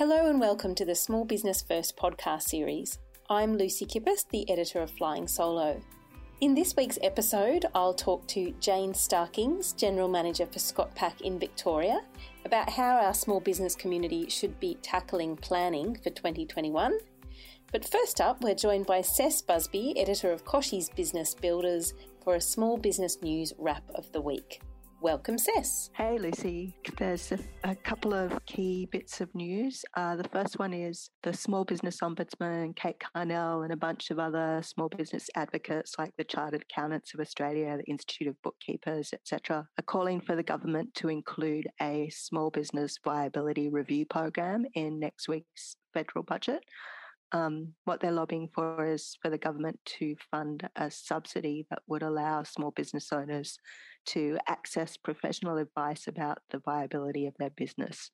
Hello and welcome to the Small Business First podcast series. I'm Lucy Kippist, the editor of Flying Solo. In this week's episode, I'll talk to Jane Starkins, General Manager for ScotPac in Victoria, about how our small business community should be tackling planning for 2021. But first up, we're joined by Cec Busby, editor of Kochie's Business Builders, for a small business news wrap of the week. Welcome, Cec. Hey, Lucy. There's a, a couple of key bits of news. Uh, the first one is the Small Business Ombudsman, Kate Carnell, and a bunch of other small business advocates like the Chartered Accountants of Australia, the Institute of Bookkeepers, etc., are calling for the government to include a small business viability review program in next week's federal budget. Um, what they're lobbying for is for the government to fund a subsidy that would allow small business owners to access professional advice about the viability of their business.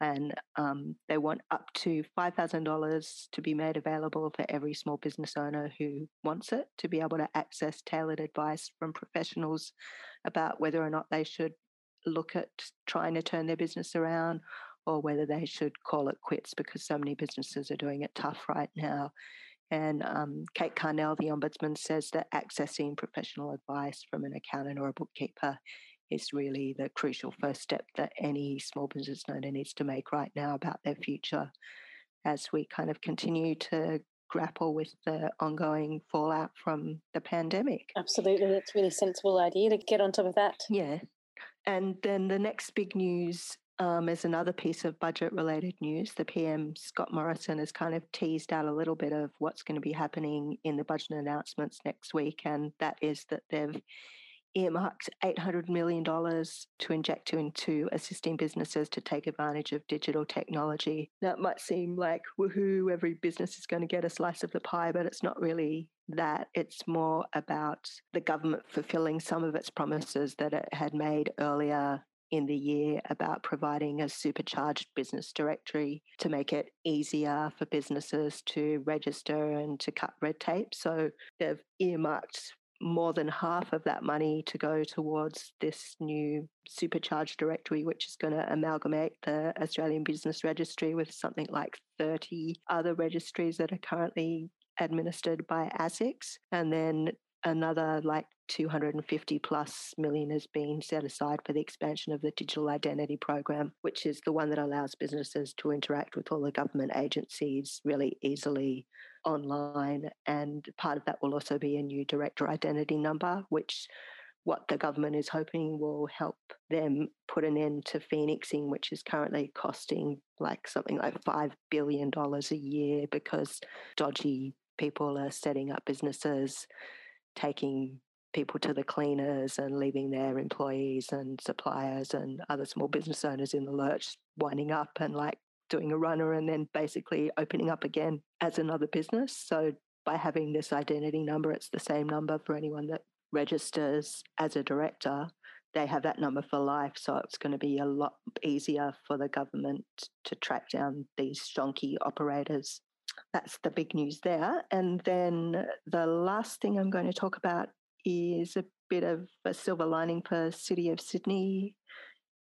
And um, they want up to $5,000 to be made available for every small business owner who wants it to be able to access tailored advice from professionals about whether or not they should look at trying to turn their business around or whether they should call it quits because so many businesses are doing it tough right now. And um, Kate Carnell, the Ombudsman, says that accessing professional advice from an accountant or a bookkeeper is really the crucial first step that any small business owner needs to make right now about their future as we kind of continue to grapple with the ongoing fallout from the pandemic. Absolutely. that's a really sensible idea to get on top of that. Yeah. And then the next big news um, as another piece of budget related news, the PM Scott Morrison has kind of teased out a little bit of what's going to be happening in the budget announcements next week, and that is that they've earmarked $800 million to inject into assisting businesses to take advantage of digital technology. It might seem like, woohoo, every business is going to get a slice of the pie, but it's not really that. It's more about the government fulfilling some of its promises that it had made earlier in the year about providing a supercharged business directory to make it easier for businesses to register and to cut red tape. So they've earmarked more than half of that money to go towards this new supercharged directory, which is going to amalgamate the Australian Business Registry with something like 30 other registries that are currently administered by ASIC. And then another like 250 plus million has been set aside for the expansion of the digital identity program, which is the one that allows businesses to interact with all the government agencies really easily online. And part of that will also be a new director identity number, which what the government is hoping will help them put an end to phoenixing, which is currently costing like something like $5 billion a year because dodgy people are setting up businesses taking people to the cleaners and leaving their employees and suppliers and other small business owners in the lurch, winding up and like doing a runner and then basically opening up again as another business. So by having this identity number, it's the same number for anyone that registers as a director. They have that number for life. So it's going to be a lot easier for the government to track down these shonky operators that's the big news there. And then the last thing I'm going to talk about is a bit of a silver lining for City of Sydney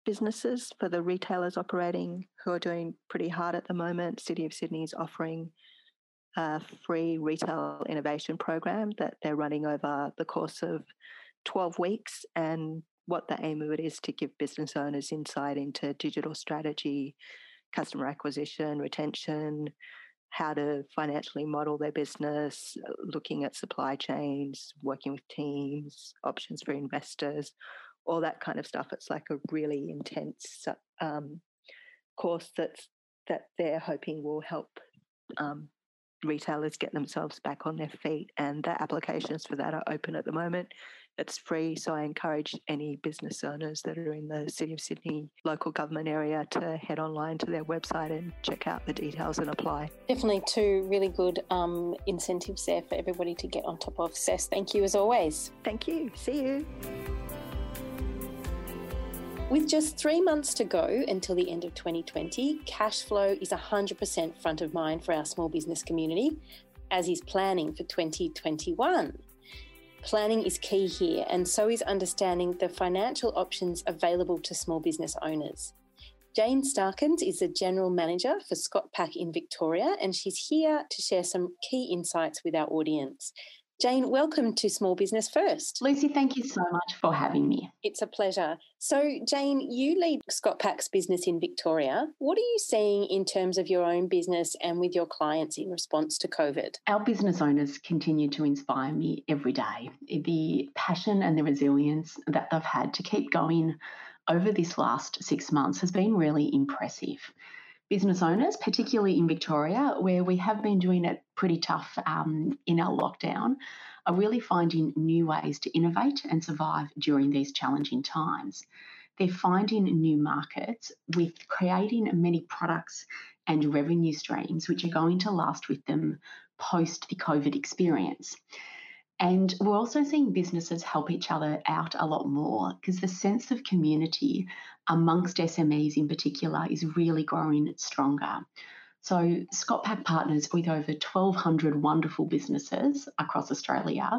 businesses, for the retailers operating who are doing pretty hard at the moment. City of Sydney is offering a free retail innovation program that they're running over the course of 12 weeks. And what the aim of it is to give business owners insight into digital strategy, customer acquisition, retention, how to financially model their business, uh, looking at supply chains, working with teams, options for investors, all that kind of stuff. It's like a really intense um, course that's that they're hoping will help um, retailers get themselves back on their feet. And the applications for that are open at the moment. It's free, so I encourage any business owners that are in the City of Sydney local government area to head online to their website and check out the details and apply. Definitely two really good um, incentives there for everybody to get on top of. Cec, thank you as always. Thank you. See you. With just three months to go until the end of 2020, cash flow is 100% front of mind for our small business community, as is planning for 2021. Planning is key here, and so is understanding the financial options available to small business owners. Jane Starkins is the General Manager for ScotPac in Victoria, and she's here to share some key insights with our audience. Jane, welcome to Small Business First. Lucy, thank you so much for having me. It's a pleasure. So, Jane, you lead ScotPac's business in Victoria. What are you seeing in terms of your own business and with your clients in response to COVID? Our business owners continue to inspire me every day. The passion and the resilience that they've had to keep going over this last six months has been really impressive business owners, particularly in Victoria, where we have been doing it pretty tough um, in our lockdown, are really finding new ways to innovate and survive during these challenging times. They're finding new markets with creating many products and revenue streams which are going to last with them post the COVID experience. And we're also seeing businesses help each other out a lot more because the sense of community amongst SMEs in particular is really growing stronger. So, ScotPac partners with over 1,200 wonderful businesses across Australia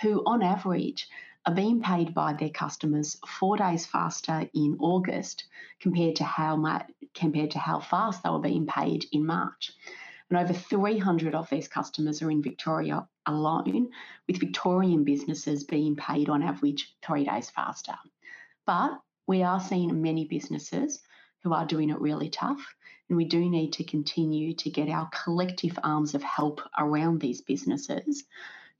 who, on average, are being paid by their customers four days faster in August compared to how much, compared to how fast they were being paid in March. And over 300 of these customers are in Victoria alone, with Victorian businesses being paid on average three days faster. But we are seeing many businesses who are doing it really tough, and we do need to continue to get our collective arms of help around these businesses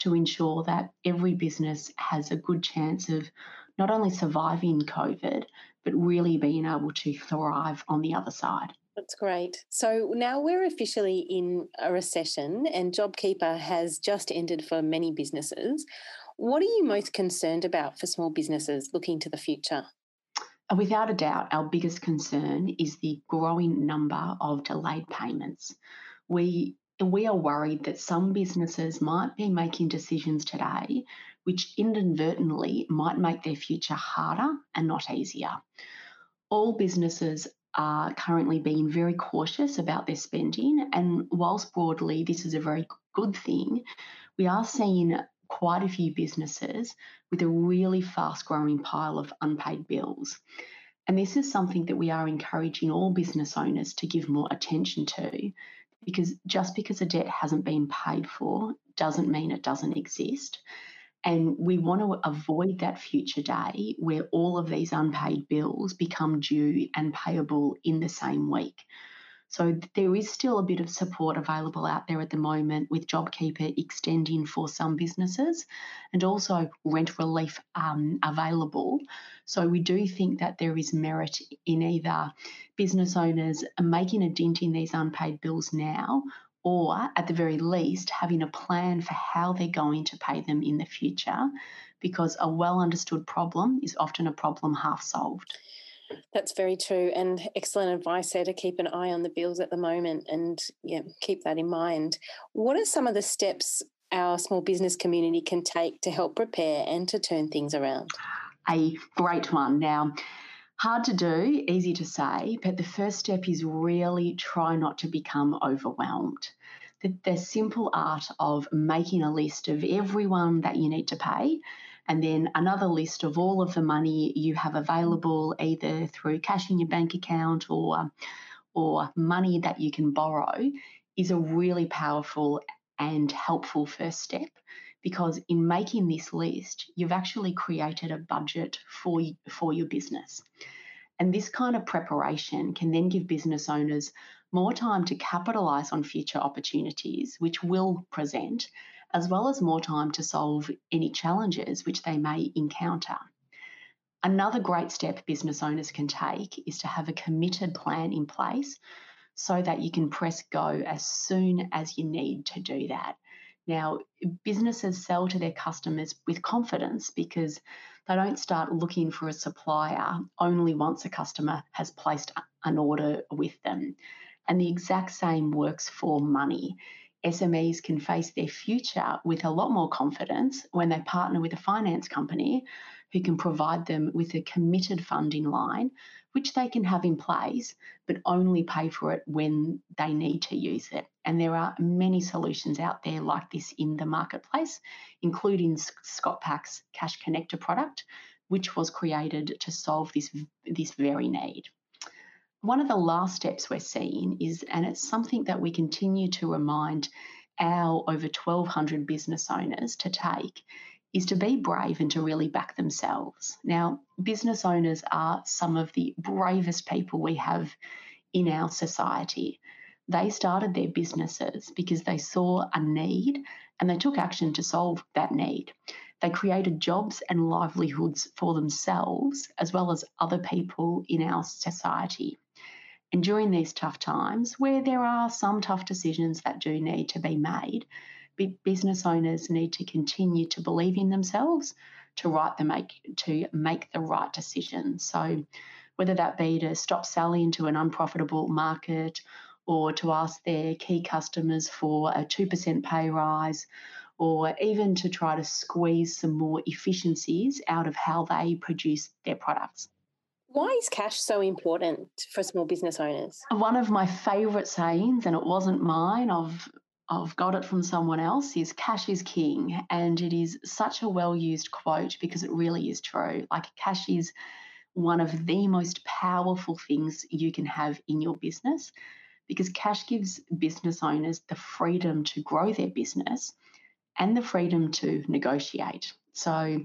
to ensure that every business has a good chance of not only surviving COVID, but really being able to thrive on the other side. That's great. So now we're officially in a recession and JobKeeper has just ended for many businesses. What are you most concerned about for small businesses looking to the future? Uh, without a doubt, our biggest concern is the growing number of delayed payments. We we are worried that some businesses might be making decisions today which inadvertently might make their future harder and not easier. All businesses are currently being very cautious about their spending. And whilst broadly this is a very good thing, we are seeing quite a few businesses with a really fast growing pile of unpaid bills. And this is something that we are encouraging all business owners to give more attention to because just because a debt hasn't been paid for doesn't mean it doesn't exist. And we want to avoid that future day where all of these unpaid bills become due and payable in the same week. So there is still a bit of support available out there at the moment with JobKeeper extending for some businesses and also rent relief um, available. So we do think that there is merit in either business owners making a dent in these unpaid bills now or at the very least, having a plan for how they're going to pay them in the future, because a well understood problem is often a problem half solved. That's very true, and excellent advice there to keep an eye on the bills at the moment and yeah, keep that in mind. What are some of the steps our small business community can take to help prepare and to turn things around? A great one. Now, hard to do, easy to say, but the first step is really try not to become overwhelmed. The, the simple art of making a list of everyone that you need to pay and then another list of all of the money you have available either through cash in your bank account or or money that you can borrow is a really powerful and helpful first step because in making this list, you've actually created a budget for, for your business. And this kind of preparation can then give business owners more time to capitalize on future opportunities, which will present, as well as more time to solve any challenges which they may encounter. Another great step business owners can take is to have a committed plan in place so that you can press go as soon as you need to do that. Now, businesses sell to their customers with confidence because they don't start looking for a supplier only once a customer has placed an order with them. And the exact same works for money. SMEs can face their future with a lot more confidence when they partner with a finance company who can provide them with a committed funding line, which they can have in place, but only pay for it when they need to use it. And there are many solutions out there like this in the marketplace, including ScotPac's Cash Connector product, which was created to solve this, this very need. one of the last steps we're seeing is, and it's something that we continue to remind our over 1,200 business owners to take, is to be brave and to really back themselves. Now, business owners are some of the bravest people we have in our society. They started their businesses because they saw a need and they took action to solve that need. They created jobs and livelihoods for themselves as well as other people in our society. And during these tough times, where there are some tough decisions that do need to be made, business owners need to continue to believe in themselves to write the make to make the right decision. So whether that be to stop selling to an unprofitable market or to ask their key customers for a 2% pay rise or even to try to squeeze some more efficiencies out of how they produce their products. Why is cash so important for small business owners? One of my favourite sayings, and it wasn't mine, I've, I've got it from someone else, is cash is king. And it is such a well used quote because it really is true. Like, cash is one of the most powerful things you can have in your business because cash gives business owners the freedom to grow their business and the freedom to negotiate. So,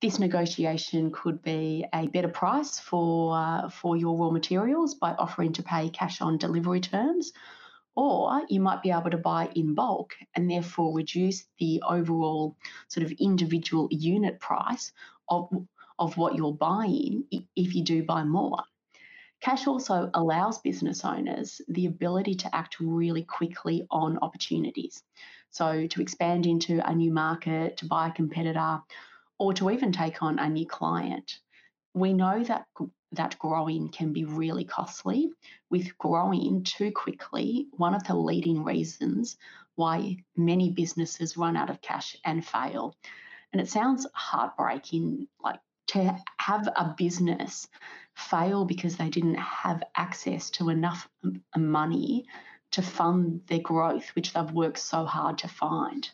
this negotiation could be a better price for, uh, for your raw materials by offering to pay cash on delivery terms, or you might be able to buy in bulk and therefore reduce the overall sort of individual unit price of, of what you're buying if you do buy more. Cash also allows business owners the ability to act really quickly on opportunities. So, to expand into a new market, to buy a competitor, or to even take on a new client. We know that that growing can be really costly. With growing too quickly, one of the leading reasons why many businesses run out of cash and fail. And it sounds heartbreaking, like to have a business fail because they didn't have access to enough money to fund their growth, which they've worked so hard to find.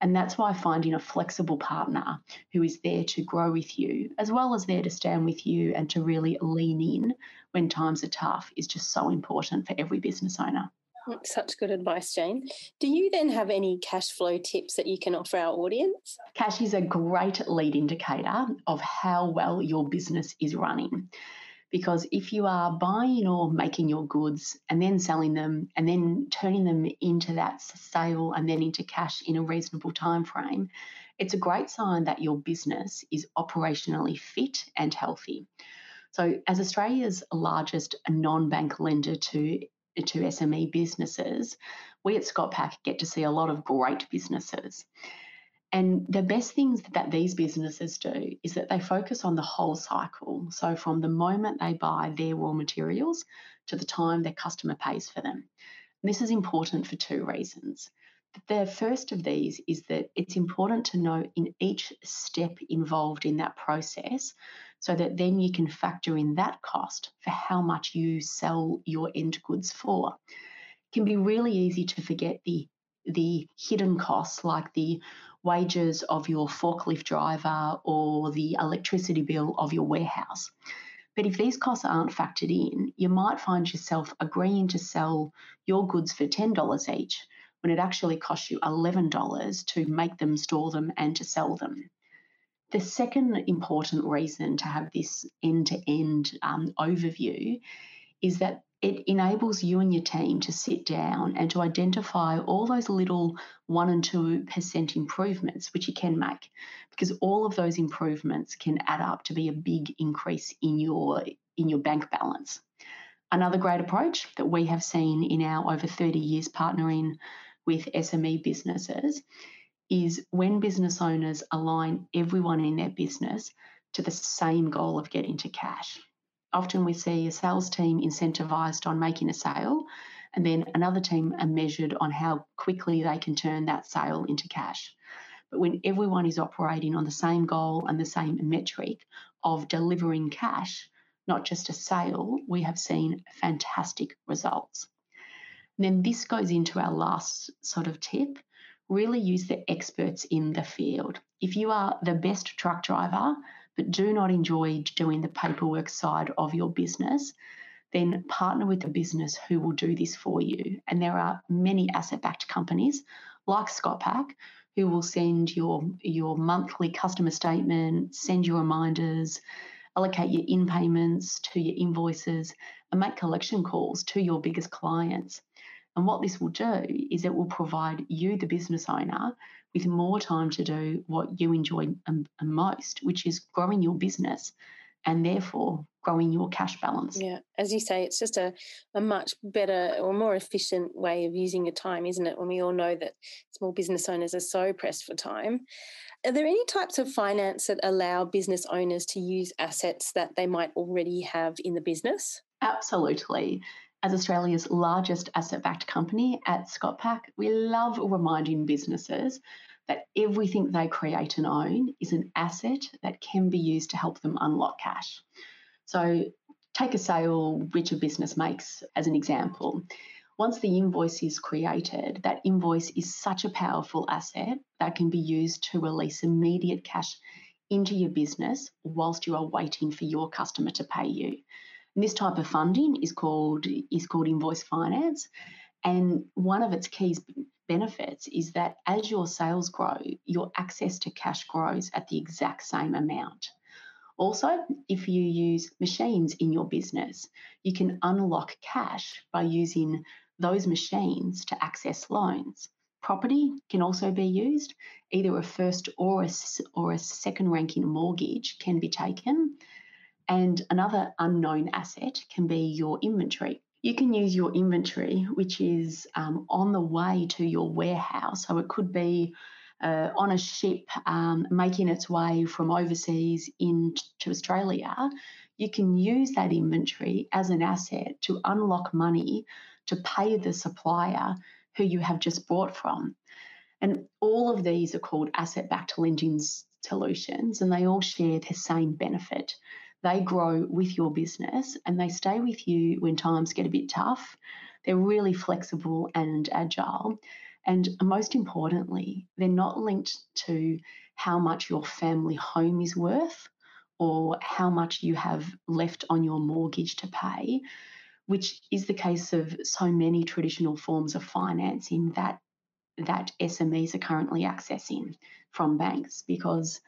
And that's why finding a flexible partner who is there to grow with you, as well as there to stand with you and to really lean in when times are tough, is just so important for every business owner. Such good advice, Jane. Do you then have any cash flow tips that you can offer our audience? Cash is a great lead indicator of how well your business is running. Because if you are buying or making your goods and then selling them and then turning them into that sale and then into cash in a reasonable time frame, it's a great sign that your business is operationally fit and healthy. So, as Australia's largest non-bank lender to to SME businesses, we at ScotPac get to see a lot of great businesses. And the best things that these businesses do is that they focus on the whole cycle. So, from the moment they buy their raw materials to the time their customer pays for them. And this is important for two reasons. The first of these is that it's important to know in each step involved in that process so that then you can factor in that cost for how much you sell your end goods for. It can be really easy to forget the the hidden costs like the wages of your forklift driver or the electricity bill of your warehouse. But if these costs aren't factored in, you might find yourself agreeing to sell your goods for $10 each when it actually costs you $11 to make them, store them, and to sell them. The second important reason to have this end to end overview is that it enables you and your team to sit down and to identify all those little one and two percent improvements which you can make because all of those improvements can add up to be a big increase in your in your bank balance. Another great approach that we have seen in our over 30 years partnering with SME businesses is when business owners align everyone in their business to the same goal of getting to cash often we see a sales team incentivized on making a sale, and then another team are measured on how quickly they can turn that sale into cash. But when everyone is operating on the same goal and the same metric of delivering cash, not just a sale, we have seen fantastic results. And then this goes into our last sort of tip really use the experts in the field. If you are the best truck driver, but do not enjoy doing the paperwork side of your business, then partner with a business who will do this for you. And there are many asset backed companies like ScotPac who will send your, your monthly customer statement, send you reminders, allocate your in payments to your invoices, and make collection calls to your biggest clients. And what this will do is it will provide you, the business owner, with more time to do what you enjoy most, which is growing your business and therefore growing your cash balance. Yeah, as you say, it's just a, a much better or more efficient way of using your time, isn't it? When we all know that small business owners are so pressed for time. Are there any types of finance that allow business owners to use assets that they might already have in the business? Absolutely. As Australia's largest asset backed company at ScotPac, we love reminding businesses that everything they create and own is an asset that can be used to help them unlock cash. So, take a sale which a business makes as an example. Once the invoice is created, that invoice is such a powerful asset that can be used to release immediate cash into your business whilst you are waiting for your customer to pay you. This type of funding is called is called invoice finance, and one of its key benefits is that as your sales grow, your access to cash grows at the exact same amount. Also, if you use machines in your business, you can unlock cash by using those machines to access loans. Property can also be used. Either a first or a, or a second ranking mortgage can be taken. And another unknown asset can be your inventory. You can use your inventory, which is um, on the way to your warehouse. So it could be uh, on a ship um, making its way from overseas into Australia. You can use that inventory as an asset to unlock money to pay the supplier who you have just bought from. And all of these are called asset backed lending solutions, and they all share the same benefit they grow with your business and they stay with you when times get a bit tough. They're really flexible and agile. And most importantly, they're not linked to how much your family home is worth or how much you have left on your mortgage to pay, which is the case of so many traditional forms of financing that that SMEs are currently accessing from banks because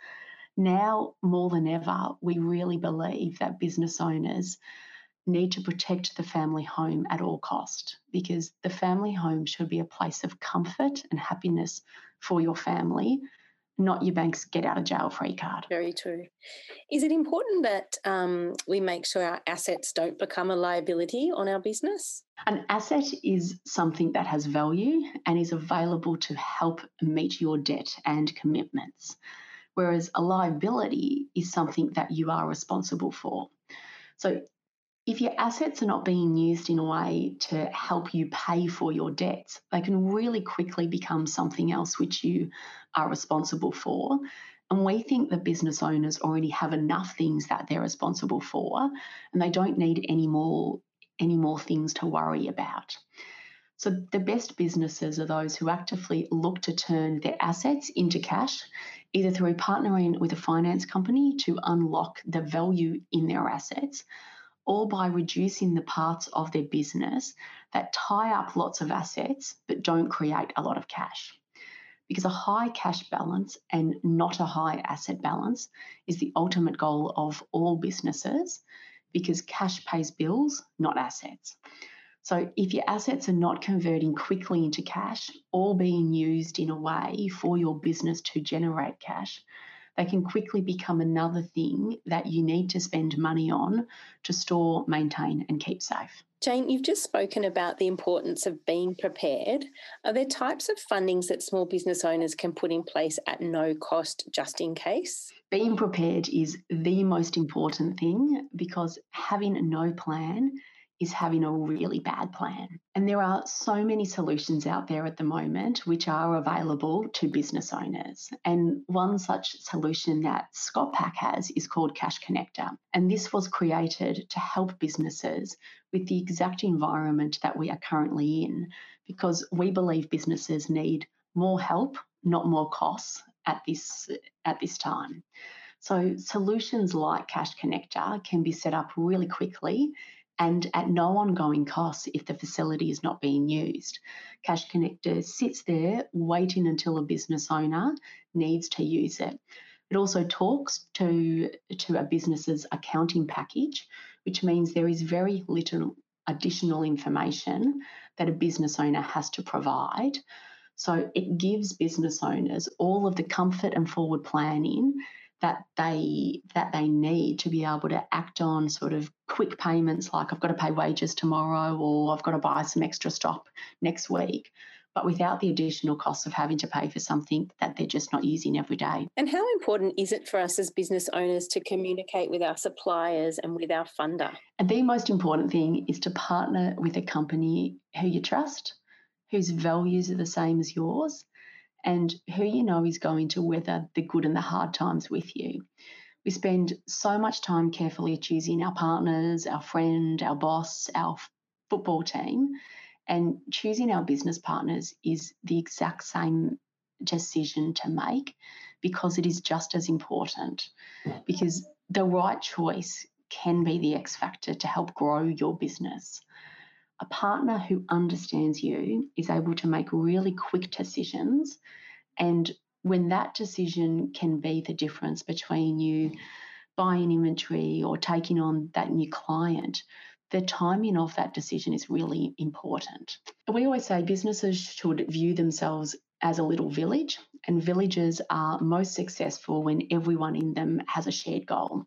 now more than ever, we really believe that business owners need to protect the family home at all cost because the family home should be a place of comfort and happiness for your family not your bank's get out of jail free card. Very true. Is it important that um, we make sure our assets don't become a liability on our business? An asset is something that has value and is available to help meet your debt and commitments whereas a liability is something that you are responsible for. So if your assets are not being used in a way to help you pay for your debts, they can really quickly become something else which you are responsible for. And we think that business owners already have enough things that they're responsible for, and they don't need any more any more things to worry about. So the best businesses are those who actively look to turn their assets into cash either through partnering with a finance company to unlock the value in their assets or by reducing the parts of their business that tie up lots of assets but don't create a lot of cash. Because a high cash balance and not a high asset balance is the ultimate goal of all businesses because cash pays bills, not assets. So if your assets are not converting quickly into cash or being used in a way for your business to generate cash, they can quickly become another thing that you need to spend money on to store, maintain, and keep safe. Jane, you've just spoken about the importance of being prepared. Are there types of fundings that small business owners can put in place at no cost just in case? Being prepared is the most important thing because having no plan is having a really bad plan. And there are so many solutions out there at the moment which are available to business owners. And one such solution that ScotPac has is called Cash Connector. And this was created to help businesses with the exact environment that we are currently in, because we believe businesses need more help, not more costs at this at this time. So solutions like Cash Connector can be set up really quickly and at no ongoing cost if the facility is not being used. Cash Connector sits there waiting until a business owner needs to use it. It also talks to, to a business's accounting package, which means there is very little additional information that a business owner has to provide. So it gives business owners all of the comfort and forward planning that they that they need to be able to act on sort of quick payments like I've got to pay wages tomorrow or I've got to buy some extra stock next week but without the additional costs of having to pay for something that they're just not using every day. And how important is it for us as business owners to communicate with our suppliers and with our funder? And the most important thing is to partner with a company who you trust, whose values are the same as yours, and who you know is going to weather the good and the hard times with you. We spend so much time carefully choosing our partners, our friend, our boss, our football team, and choosing our business partners is the exact same decision to make because it is just as important. Because the right choice can be the X factor to help grow your business. A partner who understands you is able to make really quick decisions. And when that decision can be the difference between you buying inventory or taking on that new client, the timing of that decision is really important. We always say businesses should view themselves as a little village, and villages are most successful when everyone in them has a shared goal.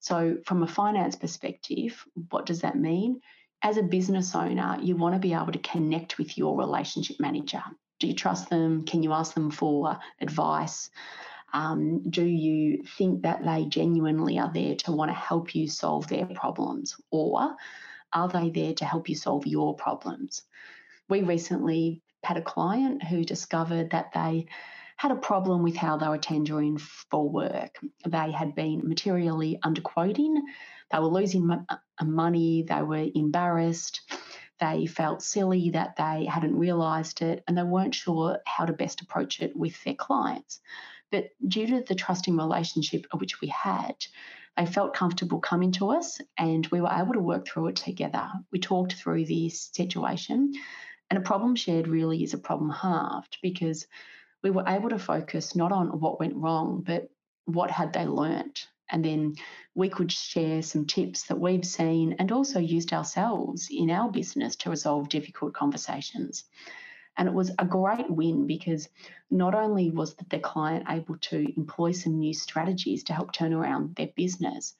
So, from a finance perspective, what does that mean? As a business owner, you want to be able to connect with your relationship manager. Do you trust them? Can you ask them for advice? Um, do you think that they genuinely are there to want to help you solve their problems? Or are they there to help you solve your problems? We recently had a client who discovered that they had a problem with how they were tendering for work. They had been materially underquoting, they were losing uh, money, they were embarrassed, they felt silly that they hadn't realised it, and they weren't sure how to best approach it with their clients. But due to the trusting relationship which we had, they felt comfortable coming to us and we were able to work through it together. We talked through this situation, and a problem shared really is a problem halved because we were able to focus not on what went wrong, but what had they learnt. And then we could share some tips that we've seen and also used ourselves in our business to resolve difficult conversations. And it was a great win because not only was the client able to employ some new strategies to help turn around their business,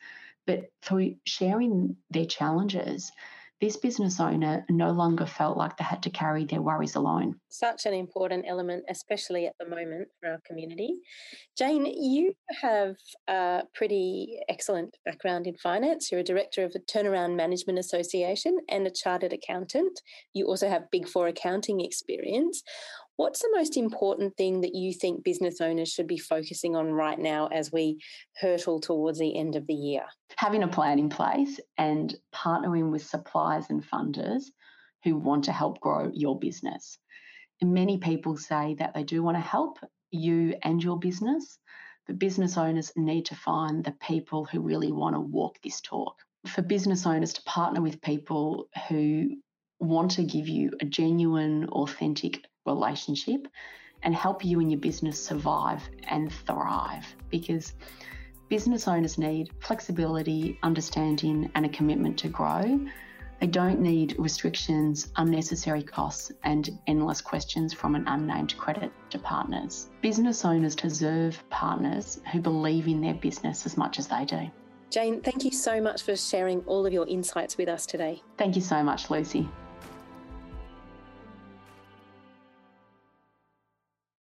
but through sharing their challenges, this business owner no longer felt like they had to carry their worries alone. Such an important element, especially at the moment for our community. Jane, you have a pretty excellent background in finance. You're a director of the Turnaround Management Association and a chartered accountant. You also have Big Four accounting experience. What's the most important thing that you think business owners should be focusing on right now as we hurtle towards the end of the year? Having a plan in place and partnering with suppliers and funders who want to help grow your business. Many people say that they do want to help you and your business, but business owners need to find the people who really want to walk this talk. For business owners to partner with people who want to give you a genuine, authentic relationship and help you and your business survive and thrive because business owners need flexibility, understanding, and a commitment to grow. They don't need restrictions, unnecessary costs, and endless questions from an unnamed credit to partners. Business owners deserve partners who believe in their business as much as they do. Jane, thank you so much for sharing all of your insights with us today. Thank you so much, Lucy.